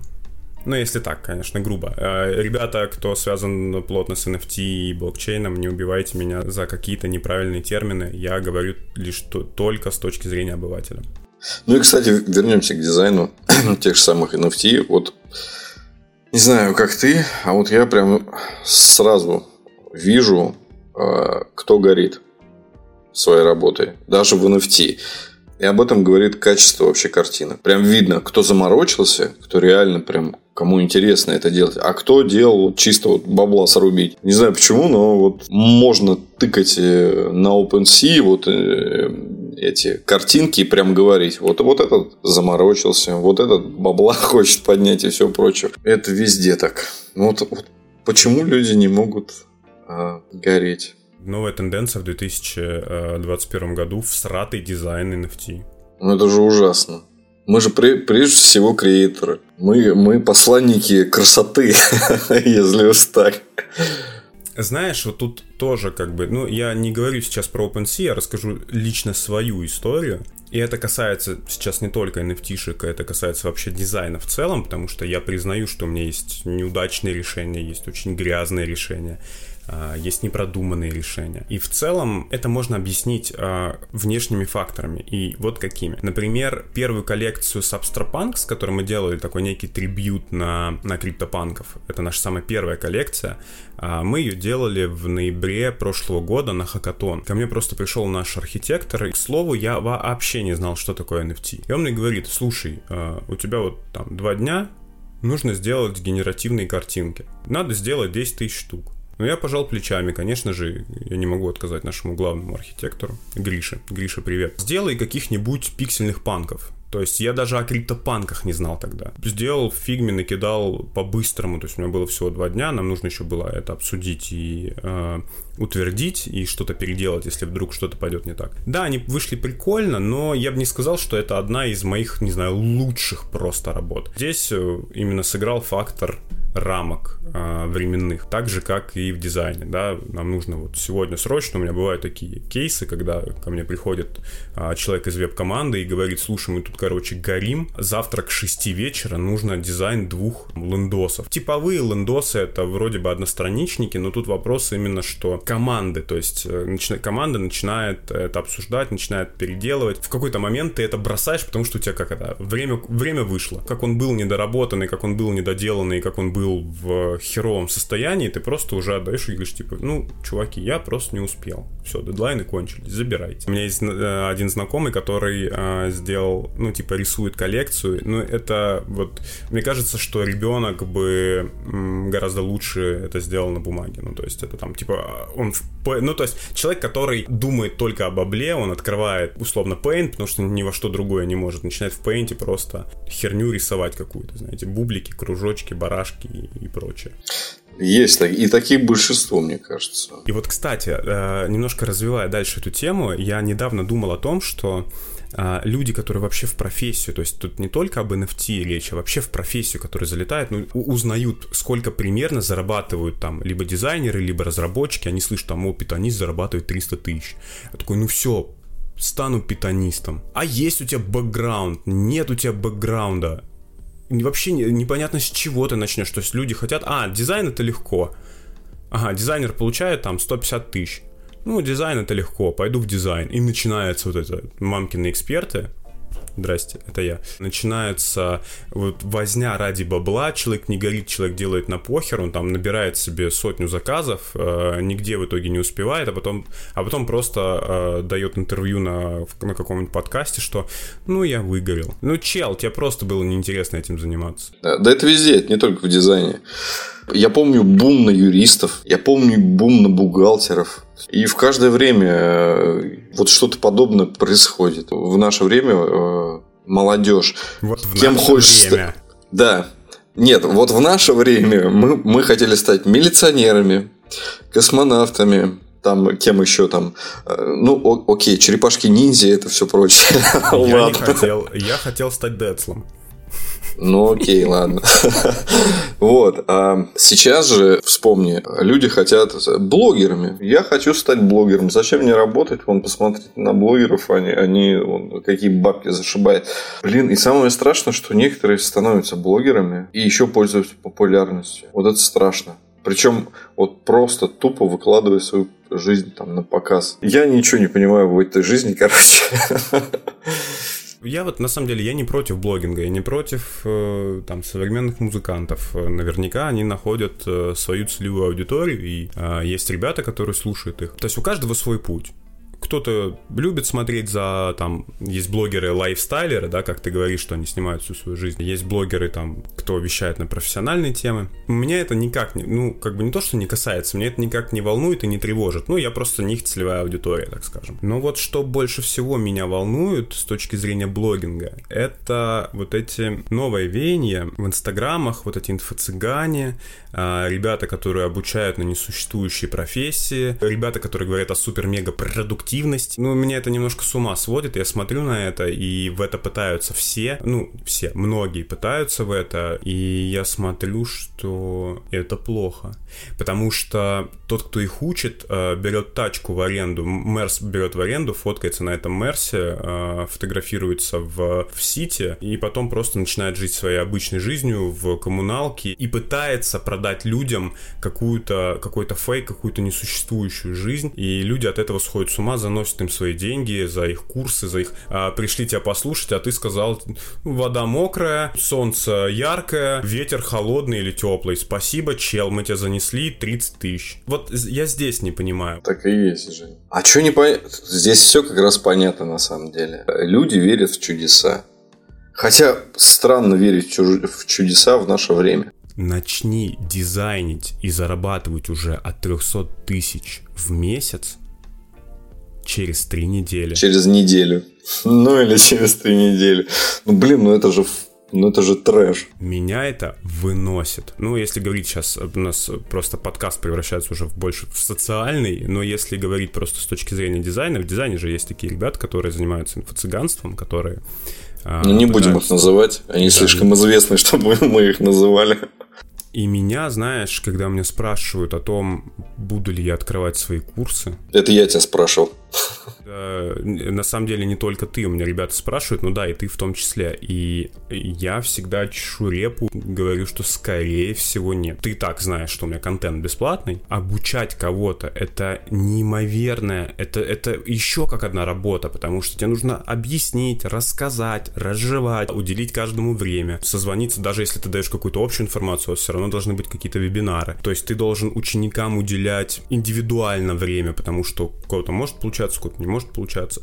Ну, если так, конечно, грубо. А, ребята, кто связан плотно с NFT и блокчейном, не убивайте меня за какие-то неправильные термины. Я говорю лишь только с точки зрения обывателя. Ну и, кстати, вернемся к дизайну (clears throat) тех же самых NFT. Вот не знаю, как ты, а вот я прям сразу вижу, а, кто горит своей работой, даже в NFT. И об этом говорит качество вообще картины. Прям видно, кто заморочился, кто реально прям кому интересно это делать, а кто делал чисто вот бабла срубить. Не знаю почему, но вот можно тыкать э, на OpenSea вот э, эти картинки и прям говорить, вот, вот этот заморочился, вот этот бабла (laughs) хочет поднять и все прочее. Это везде так. Ну вот, вот почему люди не могут а, гореть? Новая тенденция в 2021 году в сратый дизайн NFT. Ну это же ужасно. Мы же прежде всего креаторы. Мы, мы посланники красоты, (laughs) если уж так. Знаешь, вот тут тоже как бы, ну, я не говорю сейчас про OpenSea, я расскажу лично свою историю. И это касается сейчас не только NFT-шек, это касается вообще дизайна в целом, потому что я признаю, что у меня есть неудачные решения, есть очень грязные решения. А, есть непродуманные решения. И в целом это можно объяснить а, внешними факторами. И вот какими. Например, первую коллекцию Substrapunk, с которой мы делали такой некий трибют на, на криптопанков, это наша самая первая коллекция, а, мы ее делали в ноябре прошлого года на хакатон. Ко мне просто пришел наш архитектор, и, к слову, я вообще не знал, что такое NFT. И он мне говорит, слушай, у тебя вот там два дня, нужно сделать генеративные картинки. Надо сделать 10 тысяч штук. Но я пожал плечами, конечно же, я не могу отказать нашему главному архитектору, Грише. Гриша, привет. Сделай каких-нибудь пиксельных панков. То есть я даже о криптопанках не знал тогда. Сделал фигме, накидал по-быстрому. То есть у меня было всего два дня, нам нужно еще было это обсудить и э, утвердить, и что-то переделать, если вдруг что-то пойдет не так. Да, они вышли прикольно, но я бы не сказал, что это одна из моих, не знаю, лучших просто работ. Здесь э, именно сыграл фактор рамок а, временных, так же, как и в дизайне, да, нам нужно вот сегодня срочно, у меня бывают такие кейсы, когда ко мне приходит а, человек из веб-команды и говорит, слушай, мы тут, короче, горим, завтра к 6 вечера нужно дизайн двух лендосов. Типовые лендосы это вроде бы одностраничники, но тут вопрос именно, что команды, то есть э, начи- команда начинает это обсуждать, начинает переделывать. В какой-то момент ты это бросаешь, потому что у тебя как это, время, время вышло. Как он был недоработанный, как он был недоделанный, как он был в херовом состоянии, ты просто уже отдаешь и говоришь, типа, ну, чуваки, я просто не успел. Все, дедлайны кончились, забирайте. У меня есть э, один знакомый, который э, сделал, ну, типа, рисует коллекцию. Ну, это вот, мне кажется, что ребенок бы гораздо лучше это сделал на бумаге. Ну, то есть это там, типа, он ну, то есть человек, который думает только об обле, он открывает условно Paint, потому что ни во что другое не может. Начинает в Paint просто херню рисовать какую-то, знаете, бублики, кружочки, барашки и, и прочее. Есть, и таких большинство, мне кажется. И вот, кстати, э, немножко развивая дальше эту тему, я недавно думал о том, что люди, которые вообще в профессию, то есть тут не только об NFT речь, а вообще в профессию, которые залетают, ну, узнают, сколько примерно зарабатывают там либо дизайнеры, либо разработчики, они слышат там, о, питанист зарабатывает 300 тысяч. Я такой, ну все, стану питанистом. А есть у тебя бэкграунд? Нет у тебя бэкграунда вообще непонятно с чего ты начнешь. То есть люди хотят, а, дизайн это легко. Ага, дизайнер получает там 150 тысяч. Ну, дизайн это легко, пойду в дизайн. И начинается вот это мамкины эксперты, Здрасте, это я. Начинается вот возня ради бабла, человек не горит, человек делает на похер, он там набирает себе сотню заказов, э, нигде в итоге не успевает, а потом, а потом просто э, дает интервью на, на каком-нибудь подкасте, что ну я выгорел. Ну чел, тебе просто было неинтересно этим заниматься. Да, да это везде, это не только в дизайне. Я помню бум на юристов, я помню бум на бухгалтеров. И в каждое время э, вот что-то подобное происходит. В наше время э, молодежь. Вот в Кем наше хочешь время. Да. Нет, вот в наше время мы, мы хотели стать милиционерами, космонавтами, там, кем еще там, э, ну, о, окей, черепашки-ниндзя, это все прочее. Я не хотел, я хотел стать Децлом. Ну окей, (laughs) ладно. Вот. А сейчас же, вспомни, люди хотят блогерами. Я хочу стать блогером. Зачем мне работать? Вон, посмотреть на блогеров, они, они вон, какие бабки зашибают. Блин, и самое страшное, что некоторые становятся блогерами и еще пользуются популярностью. Вот это страшно. Причем вот просто тупо выкладывая свою жизнь там на показ. Я ничего не понимаю в этой жизни, (laughs) короче. Я вот на самом деле я не против блогинга, я не против э, там современных музыкантов. Наверняка они находят э, свою целевую аудиторию, и э, есть ребята, которые слушают их. То есть у каждого свой путь кто-то любит смотреть за, там, есть блогеры-лайфстайлеры, да, как ты говоришь, что они снимают всю свою жизнь. Есть блогеры, там, кто вещает на профессиональные темы. Меня это никак, не, ну, как бы не то, что не касается, меня это никак не волнует и не тревожит. Ну, я просто не их целевая аудитория, так скажем. Но вот что больше всего меня волнует с точки зрения блогинга, это вот эти новые веяния в инстаграмах, вот эти инфо-цыгане, ребята, которые обучают на несуществующие профессии, ребята, которые говорят о супер-мега продуктивности. Ну, меня это немножко с ума сводит, я смотрю на это, и в это пытаются все, ну, все, многие пытаются в это, и я смотрю, что это плохо. Потому что тот, кто их учит, э, берет тачку в аренду, Мерс берет в аренду, фоткается на этом Мерсе, э, фотографируется в, в Сити, и потом просто начинает жить своей обычной жизнью в коммуналке и пытается продать продать людям какую-то, какой-то фейк, какую-то несуществующую жизнь, и люди от этого сходят с ума, заносят им свои деньги за их курсы, за их... А, пришли тебя послушать, а ты сказал, вода мокрая, солнце яркое, ветер холодный или теплый, спасибо, чел, мы тебя занесли 30 тысяч. Вот я здесь не понимаю. Так и есть, Жень. А что не понятно? Здесь все как раз понятно на самом деле. Люди верят в чудеса. Хотя странно верить в чудеса в наше время начни дизайнить и зарабатывать уже от 300 тысяч в месяц через три недели. Через неделю. Ну или через три недели. Ну блин, ну это же ну это же трэш. Меня это выносит. Ну, если говорить сейчас, у нас просто подкаст превращается уже в больше в социальный, но если говорить просто с точки зрения дизайна, в дизайне же есть такие ребята, которые занимаются инфо-цыганством, которые... А, ну, не пытаются... будем их называть, они да, слишком известны, (laughs) чтобы мы их называли. И меня, знаешь, когда меня спрашивают о том, буду ли я открывать свои курсы... Это я тебя спрашивал. (laughs) На самом деле не только ты, у меня ребята спрашивают, ну да, и ты в том числе. И я всегда чешу репу, говорю, что скорее всего нет. Ты так знаешь, что у меня контент бесплатный. Обучать кого-то это неимоверное, это, это еще как одна работа, потому что тебе нужно объяснить, рассказать, разжевать, уделить каждому время, созвониться, даже если ты даешь какую-то общую информацию, все равно должны быть какие-то вебинары. То есть ты должен ученикам уделять индивидуально время, потому что у кого-то может получаться, кого-то не может получаться.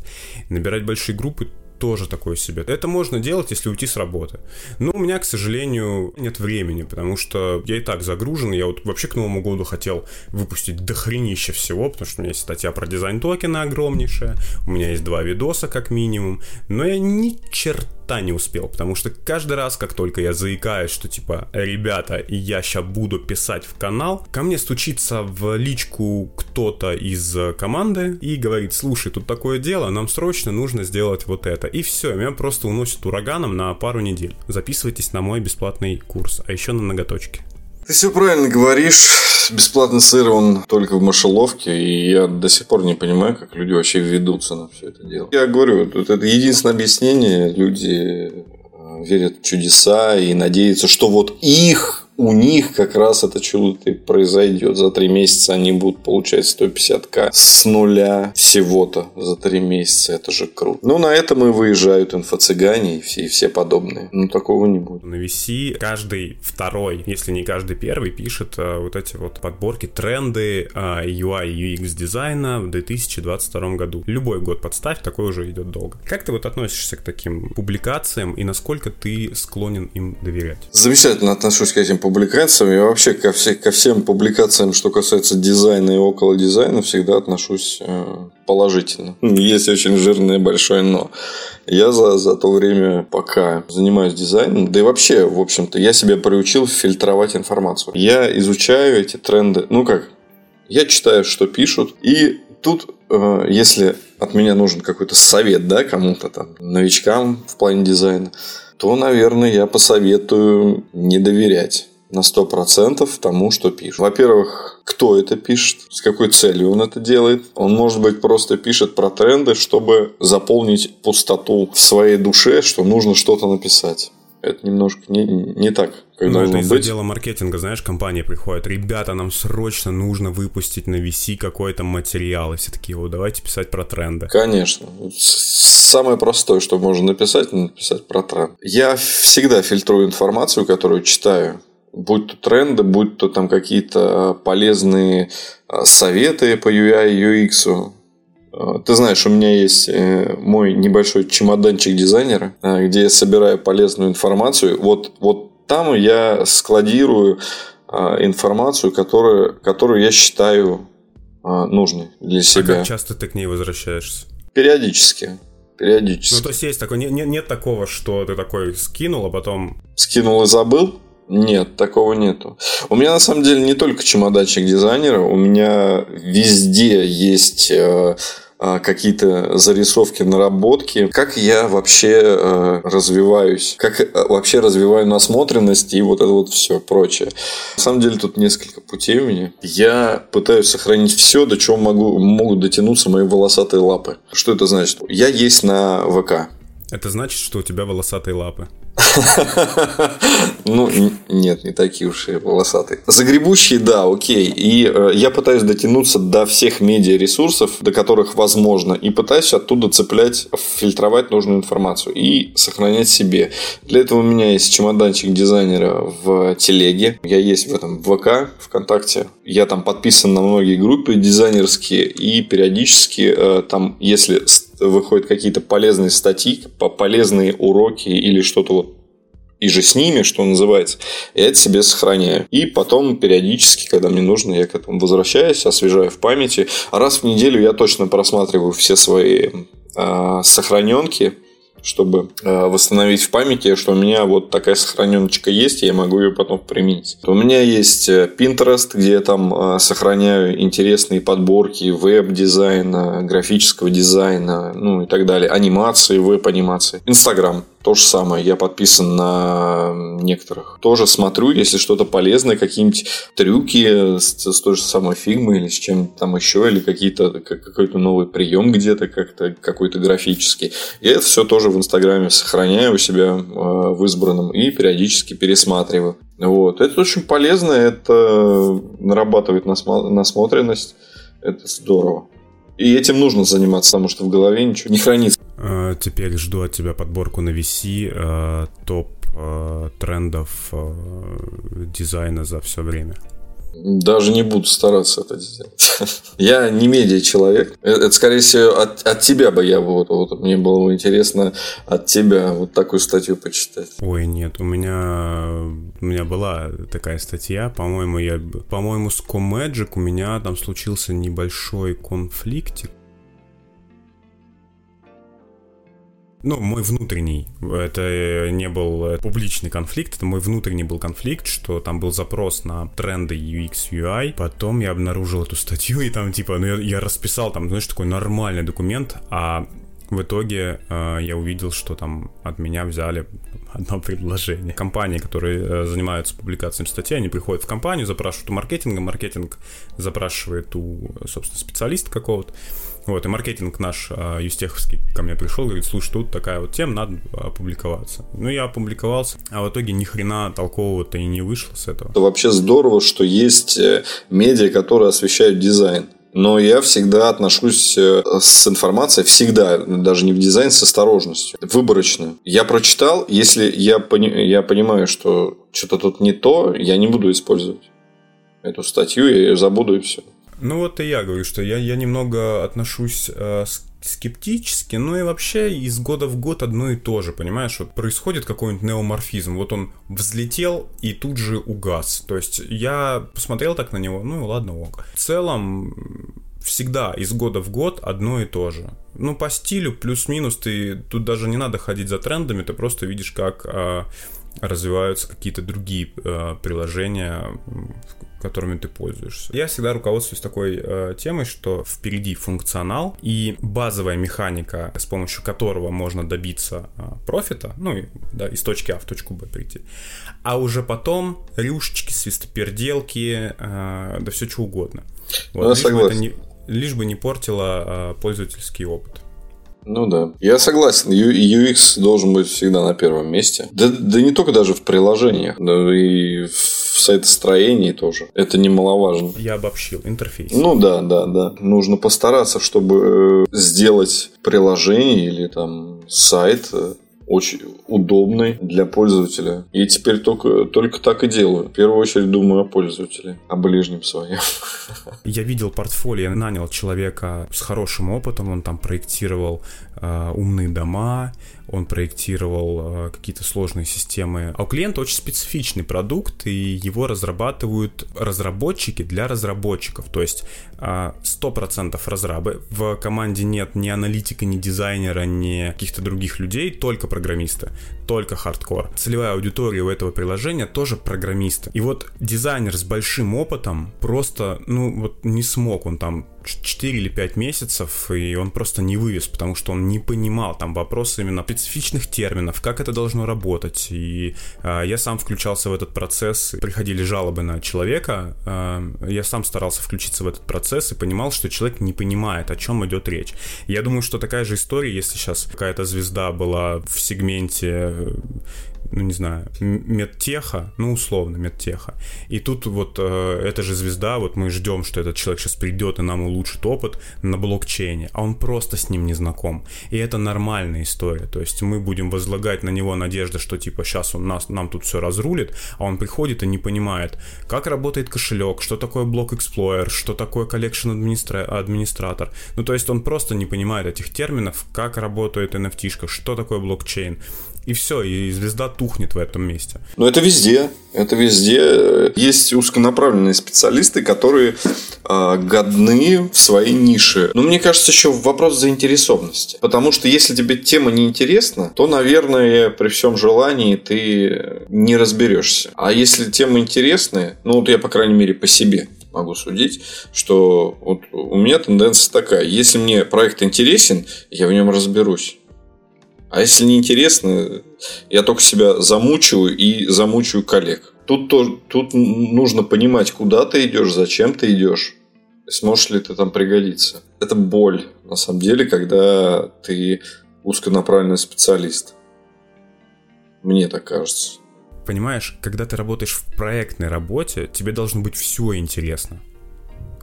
Набирать большие группы тоже такое себе. Это можно делать, если уйти с работы. Но у меня, к сожалению, нет времени, потому что я и так загружен. Я вот вообще к Новому году хотел выпустить дохренище всего, потому что у меня есть статья про дизайн токена огромнейшая, у меня есть два видоса как минимум, но я ни черта черта не успел, потому что каждый раз, как только я заикаюсь, что типа, ребята, я сейчас буду писать в канал, ко мне стучится в личку кто-то из команды и говорит, слушай, тут такое дело, нам срочно нужно сделать вот это. И все, меня просто уносит ураганом на пару недель. Записывайтесь на мой бесплатный курс, а еще на ноготочки. Ты все правильно говоришь. Бесплатный сыр, он только в мышеловке, и я до сих пор не понимаю, как люди вообще ведутся на все это дело. Я говорю, это единственное объяснение. Люди э, верят в чудеса и надеются, что вот их у них как раз это чудо и произойдет. За три месяца они будут получать 150к с нуля всего-то за три месяца. Это же круто. Ну, на этом и выезжают инфо-цыгане и все, и все подобные. Ну, такого не будет. На VC каждый второй, если не каждый первый, пишет а, вот эти вот подборки, тренды а, UI и UX дизайна в 2022 году. Любой год подставь, такой уже идет долго. Как ты вот относишься к таким публикациям и насколько ты склонен им доверять? Замечательно отношусь к этим публикациям. Я вообще ко, все, ко всем публикациям, что касается дизайна и около дизайна, всегда отношусь э, положительно. (laughs) Есть очень жирное большое но. Я за, за то время, пока занимаюсь дизайном, да и вообще, в общем-то, я себя приучил фильтровать информацию. Я изучаю эти тренды. Ну как, я читаю, что пишут, и тут, э, если от меня нужен какой-то совет, да, кому-то там, новичкам в плане дизайна, то, наверное, я посоветую не доверять на 100% тому, что пишет. Во-первых, кто это пишет, с какой целью он это делает. Он, может быть, просто пишет про тренды, чтобы заполнить пустоту в своей душе, что нужно что-то написать. Это немножко не, не так, как должно это из-за быть. дела маркетинга, знаешь, компания приходит, ребята, нам срочно нужно выпустить на VC какой-то материал. И все такие, вот давайте писать про тренды. Конечно. Самое простое, что можно написать, написать про тренд. Я всегда фильтрую информацию, которую читаю будь то тренды, будь то там какие-то полезные а, советы по UI и UX. А, ты знаешь, у меня есть э, мой небольшой чемоданчик дизайнера, а, где я собираю полезную информацию. Вот, вот там я складирую информацию, которую, которую я считаю нужной для себя. А как часто ты к ней возвращаешься? Периодически. Периодически. Ну, то есть есть такое, нет, нет такого, что ты такой скинул, а потом... Скинул и забыл? Нет, такого нету. У меня на самом деле не только чемоданчик дизайнера, у меня везде есть э, э, какие-то зарисовки, наработки, как я вообще э, развиваюсь, как вообще развиваю насмотренность и вот это вот все прочее. На самом деле тут несколько путей у меня. Я пытаюсь сохранить все, до чего могу, могут дотянуться мои волосатые лапы. Что это значит? Я есть на ВК. Это значит, что у тебя волосатые лапы. (laughs) Ну, нет, не такие уж и волосатые. Загребущие, да, окей. И э, я пытаюсь дотянуться до всех медиаресурсов, до которых возможно, и пытаюсь оттуда цеплять, фильтровать нужную информацию и сохранять себе. Для этого у меня есть чемоданчик дизайнера в телеге. Я есть в этом ВК, ВКонтакте. Я там подписан на многие группы дизайнерские, и периодически э, там, если выходят какие-то полезные статьи, полезные уроки или что-то вот и же с ними, что называется, я это себе сохраняю. И потом периодически, когда мне нужно, я к этому возвращаюсь, освежаю в памяти. А раз в неделю я точно просматриваю все свои э, сохраненки, чтобы э, восстановить в памяти, что у меня вот такая сохраненочка есть, и я могу ее потом применить. У меня есть э, Pinterest, где я там э, сохраняю интересные подборки веб-дизайна, графического дизайна, ну и так далее, анимации, веб-анимации. Инстаграм То же самое, я подписан на некоторых. Тоже смотрю, если что-то полезное, какие-нибудь трюки с, с той же самой фигмой или с чем там еще, или какие-то, какой-то новый прием где-то, как-то какой-то графический. Я это все тоже в Инстаграме сохраняю у себя э, в избранном и периодически пересматриваю. Вот. Это очень полезно, это нарабатывает насмотренность, это здорово. И этим нужно заниматься, потому что в голове ничего не хранится. Э, теперь жду от тебя подборку на VC э, топ э, трендов дизайна за все время. Даже не буду стараться это сделать. (laughs) я не медиа человек. Это, скорее всего, от, от тебя бы я вот, вот мне было бы интересно от тебя вот такую статью почитать. Ой, нет, у меня у меня была такая статья, по-моему, я, по-моему, с Comagic у меня там случился небольшой конфликтик ну, мой внутренний, это не был публичный конфликт, это мой внутренний был конфликт, что там был запрос на тренды UX, UI, потом я обнаружил эту статью, и там, типа, ну, я, я расписал там, знаешь, такой нормальный документ, а в итоге э, я увидел, что там от меня взяли (laughs) одно предложение. Компании, которые э, занимаются публикацией статей, они приходят в компанию, запрашивают у маркетинга, маркетинг запрашивает у, собственно, специалиста какого-то, вот, и маркетинг наш а, юстеховский ко мне пришел, говорит, слушай, тут такая вот тема, надо опубликоваться. Ну, я опубликовался, а в итоге ни хрена толкового-то и не вышло с этого. Это вообще здорово, что есть э, медиа, которые освещают дизайн. Но я всегда отношусь э, с информацией, всегда, даже не в дизайн, с осторожностью, выборочно. Я прочитал, если я, пони- я понимаю, что что-то тут не то, я не буду использовать эту статью, я ее забуду и все. Ну вот и я говорю, что я, я немного отношусь э, скептически, ну и вообще из года в год одно и то же, понимаешь? Вот происходит какой-нибудь неоморфизм, вот он взлетел и тут же угас. То есть я посмотрел так на него, ну и ладно, ок. В целом всегда из года в год одно и то же. Ну, по стилю плюс-минус ты тут даже не надо ходить за трендами, ты просто видишь, как э, развиваются какие-то другие э, приложения, которыми ты пользуешься. Я всегда руководствуюсь такой э, темой, что впереди функционал и базовая механика, с помощью которого можно добиться э, профита, ну, да, из точки А в точку Б прийти. А уже потом рюшечки, свистоперделки, э, да все что угодно. Вот, ну, лишь, бы это не, лишь бы не портило э, пользовательский опыт. Ну да. Я согласен. UX должен быть всегда на первом месте. Да, да не только даже в приложениях, но и в сайтостроении тоже. Это немаловажно. Я обобщил. Интерфейс. Ну да, да, да. Нужно постараться, чтобы э, сделать приложение или там сайт э, очень удобный для пользователя. И теперь только, только так и делаю. В первую очередь думаю о пользователе, о ближнем своем. (laughs) Я видел портфолио, нанял человека с хорошим опытом, он там проектировал э, умные дома, он проектировал э, какие-то сложные системы. А у клиента очень специфичный продукт, и его разрабатывают разработчики для разработчиков. То есть э, 100% разрабы. В команде нет ни аналитика, ни дизайнера, ни каких-то других людей, только программисты, только хардкор. Целевая аудитория у этого приложения тоже программисты. И вот дизайнер с большим опытом просто, ну вот не смог он там 4 или 5 месяцев, и он просто не вывез, потому что он не понимал там вопросы именно специфичных терминов, как это должно работать. И э, я сам включался в этот процесс, приходили жалобы на человека, э, я сам старался включиться в этот процесс и понимал, что человек не понимает, о чем идет речь. Я думаю, что такая же история, если сейчас какая-то звезда была в сегменте ну не знаю, медтеха, ну условно медтеха. И тут вот э, эта же звезда, вот мы ждем, что этот человек сейчас придет и нам улучшит опыт на блокчейне, а он просто с ним не знаком. И это нормальная история. То есть мы будем возлагать на него надежды, что типа сейчас он нас, нам тут все разрулит, а он приходит и не понимает, как работает кошелек, что такое блок Explorer, что такое администра... администратор. Ну то есть он просто не понимает этих терминов, как работает NFT, что такое блокчейн и все, и звезда тухнет в этом месте. Но это везде, это везде. Есть узконаправленные специалисты, которые э, годны в своей нише. Но мне кажется, еще вопрос заинтересованности. Потому что если тебе тема не интересна, то, наверное, при всем желании ты не разберешься. А если тема интересная, ну вот я, по крайней мере, по себе могу судить, что вот у меня тенденция такая. Если мне проект интересен, я в нем разберусь. А если не интересно, я только себя замучиваю и замучаю коллег. Тут, тут нужно понимать, куда ты идешь, зачем ты идешь, сможешь ли ты там пригодиться. Это боль, на самом деле, когда ты узконаправленный специалист. Мне так кажется. Понимаешь, когда ты работаешь в проектной работе, тебе должно быть все интересно.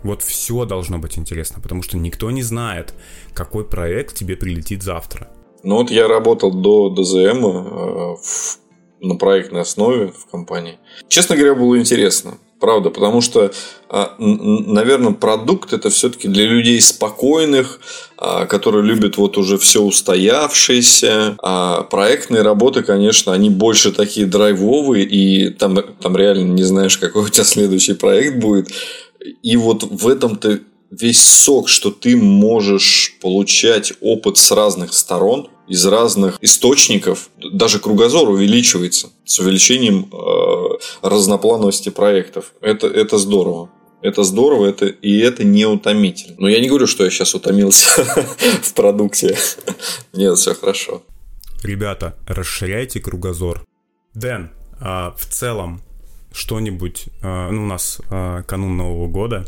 Вот все должно быть интересно, потому что никто не знает, какой проект тебе прилетит завтра. Ну вот я работал до ДЗМ э, в, на проектной основе в компании. Честно говоря, было интересно. Правда, потому что, а, наверное, продукт это все-таки для людей спокойных, а, которые любят вот уже все устоявшееся. А проектные работы, конечно, они больше такие драйвовые, и там, там реально не знаешь, какой у тебя (laughs) следующий проект будет. И вот в этом-то весь сок, что ты можешь получать опыт с разных сторон, из разных источников, даже кругозор увеличивается с увеличением э, разноплановости проектов. Это, это здорово. Это здорово, это, и это не утомительно. Но я не говорю, что я сейчас утомился (laughs) в продукте. Нет, все хорошо. Ребята, расширяйте кругозор. Дэн, а в целом что-нибудь, а, ну, у нас а, канун Нового года,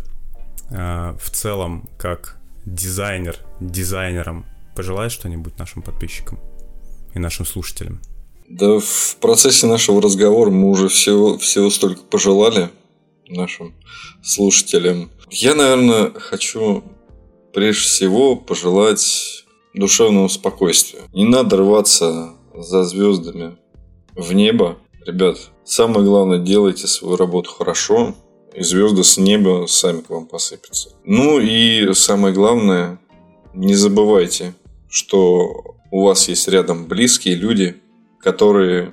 а, в целом, как дизайнер, дизайнером, пожелаешь что-нибудь нашим подписчикам и нашим слушателям? Да в процессе нашего разговора мы уже всего, всего столько пожелали нашим слушателям. Я, наверное, хочу прежде всего пожелать душевного спокойствия. Не надо рваться за звездами в небо. Ребят, самое главное, делайте свою работу хорошо, и звезды с неба сами к вам посыпятся. Ну и самое главное, не забывайте, что у вас есть рядом близкие люди, которые,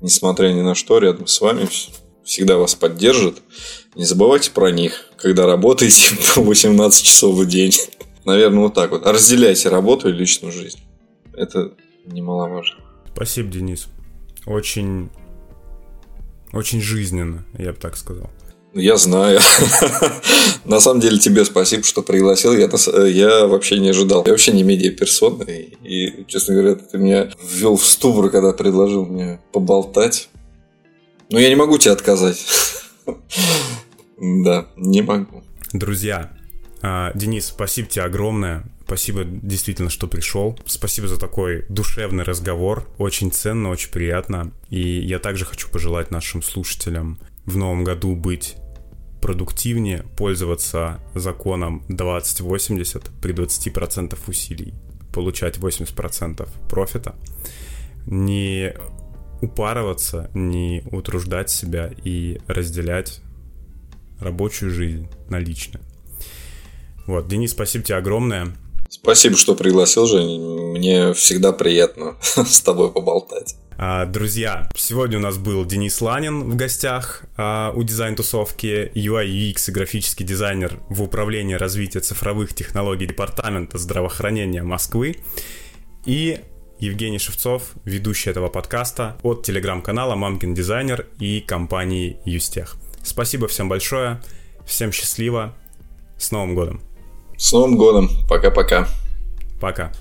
несмотря ни на что, рядом с вами всегда вас поддержат. Не забывайте про них, когда работаете (laughs) по 18 часов в день. Наверное, вот так вот. Разделяйте работу и личную жизнь. Это немаловажно. Спасибо, Денис. Очень, очень жизненно, я бы так сказал. Я знаю. (laughs) На самом деле тебе спасибо, что пригласил. Я, я вообще не ожидал. Я вообще не медиаперсона. И, и, честно говоря, ты меня ввел в ступор, когда предложил мне поболтать. Но я не могу тебе отказать. (laughs) Да, не могу. Друзья, а, Денис, спасибо тебе огромное. Спасибо действительно, что пришел. Спасибо за такой душевный разговор. Очень ценно, очень приятно. И я также хочу пожелать нашим слушателям в новом году быть продуктивнее пользоваться законом 2080 при 20% усилий, получать 80% профита, не упарываться, не утруждать себя и разделять рабочую жизнь на личную. Вот, Денис, спасибо тебе огромное. Спасибо, что пригласил, Жень. Мне всегда приятно (laughs) с тобой поболтать. А, друзья, сегодня у нас был Денис Ланин в гостях а, у дизайн-тусовки, UI UX и графический дизайнер в управлении развития цифровых технологий Департамента здравоохранения Москвы. И Евгений Шевцов, ведущий этого подкаста от телеграм-канала Мамкин Дизайнер и компании Юстех. Спасибо всем большое, всем счастливо, с Новым годом! С Новым годом! Пока-пока! Пока! -пока. Пока.